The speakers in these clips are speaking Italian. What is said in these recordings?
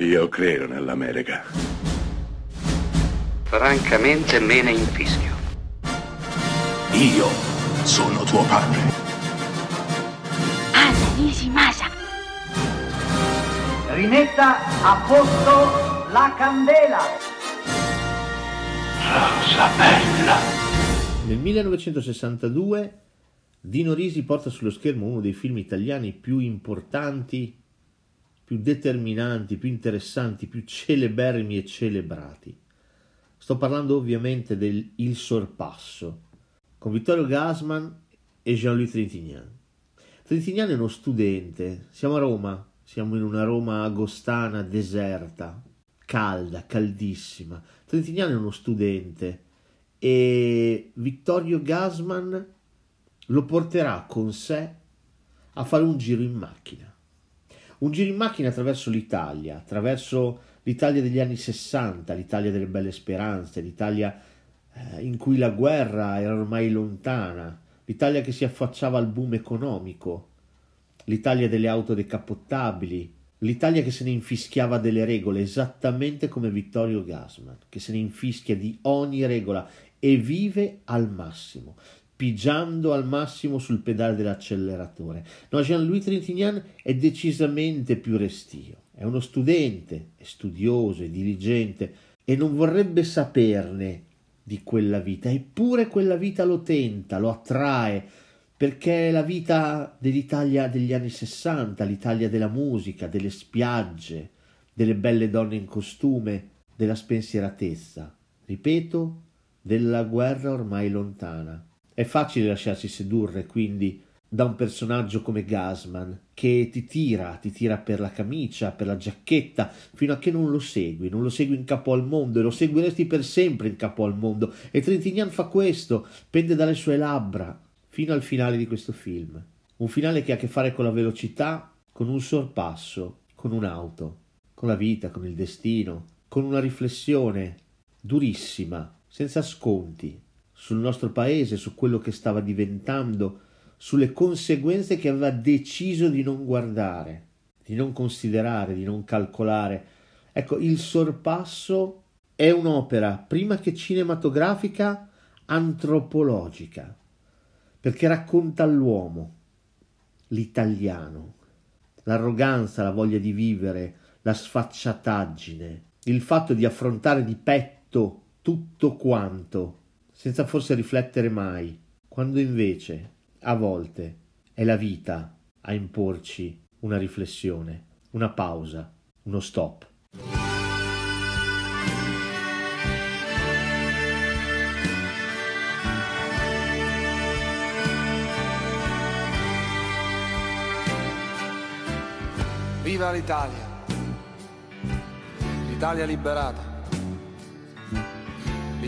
Io credo nell'America. Francamente me ne infischio. Io sono tuo padre. Anna Nishimasa. Rimetta a posto la candela. Rosa bella. Nel 1962 Dino Risi porta sullo schermo uno dei film italiani più importanti, più determinanti, più interessanti, più celeberrimi e celebrati. Sto parlando ovviamente del Il Sorpasso, con Vittorio Gasman e Jean-Louis Trintignant. Trintignant è uno studente, siamo a Roma, siamo in una Roma agostana, deserta, calda, caldissima. Trintignant è uno studente e Vittorio Gasman lo porterà con sé a fare un giro in macchina. Un giro in macchina attraverso l'Italia, attraverso l'Italia degli anni 60, l'Italia delle belle speranze, l'Italia eh, in cui la guerra era ormai lontana, l'Italia che si affacciava al boom economico, l'Italia delle auto decappottabili, l'Italia che se ne infischiava delle regole, esattamente come Vittorio Gasman, che se ne infischia di ogni regola e vive al massimo pigiando al massimo sul pedale dell'acceleratore. No, Jean-Louis Trintignant è decisamente più restio. È uno studente, è studioso, è diligente e non vorrebbe saperne di quella vita, eppure quella vita lo tenta, lo attrae, perché è la vita dell'Italia degli anni Sessanta, l'Italia della musica, delle spiagge, delle belle donne in costume, della spensieratezza, ripeto, della guerra ormai lontana. È facile lasciarsi sedurre, quindi, da un personaggio come Gasman, che ti tira, ti tira per la camicia, per la giacchetta, fino a che non lo segui, non lo segui in capo al mondo e lo seguiresti per sempre in capo al mondo. E Trintignant fa questo, pende dalle sue labbra, fino al finale di questo film. Un finale che ha a che fare con la velocità, con un sorpasso, con un'auto, con la vita, con il destino, con una riflessione durissima, senza sconti, sul nostro paese, su quello che stava diventando, sulle conseguenze che aveva deciso di non guardare, di non considerare, di non calcolare. Ecco, il sorpasso è un'opera, prima che cinematografica, antropologica, perché racconta l'uomo, l'italiano, l'arroganza, la voglia di vivere, la sfacciataggine, il fatto di affrontare di petto tutto quanto senza forse riflettere mai, quando invece, a volte, è la vita a imporci una riflessione, una pausa, uno stop. Viva l'Italia! L'Italia liberata!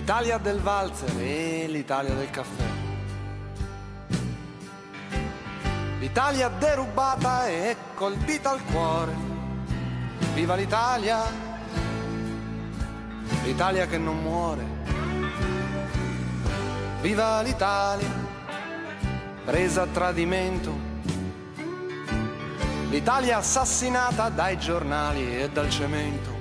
L'Italia del valzer e l'Italia del caffè. L'Italia derubata e colpita al cuore. Viva l'Italia, l'Italia che non muore. Viva l'Italia, presa a tradimento. L'Italia assassinata dai giornali e dal cemento.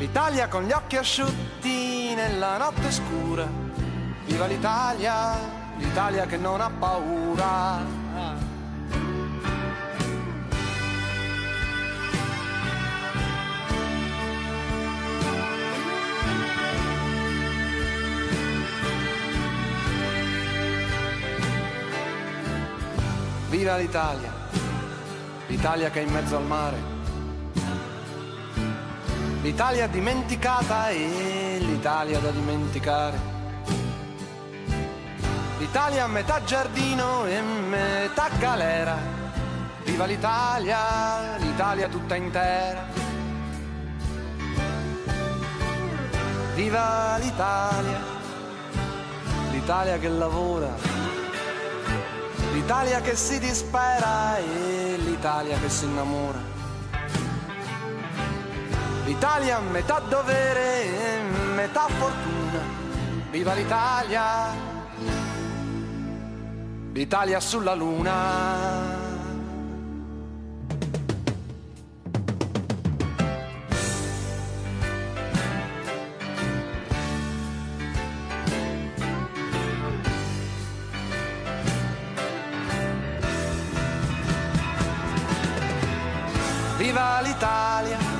L'Italia con gli occhi asciutti nella notte scura. Viva l'Italia, l'Italia che non ha paura. Viva l'Italia, l'Italia che è in mezzo al mare l'Italia dimenticata e l'Italia da dimenticare. L'Italia a metà giardino e metà galera. Viva l'Italia, l'Italia tutta intera. Viva l'Italia, l'Italia che lavora. L'Italia che si dispera e l'Italia che si innamora. L'Italia metà dovere, metà fortuna. Viva l'Italia! L'Italia sulla luna. Viva l'Italia!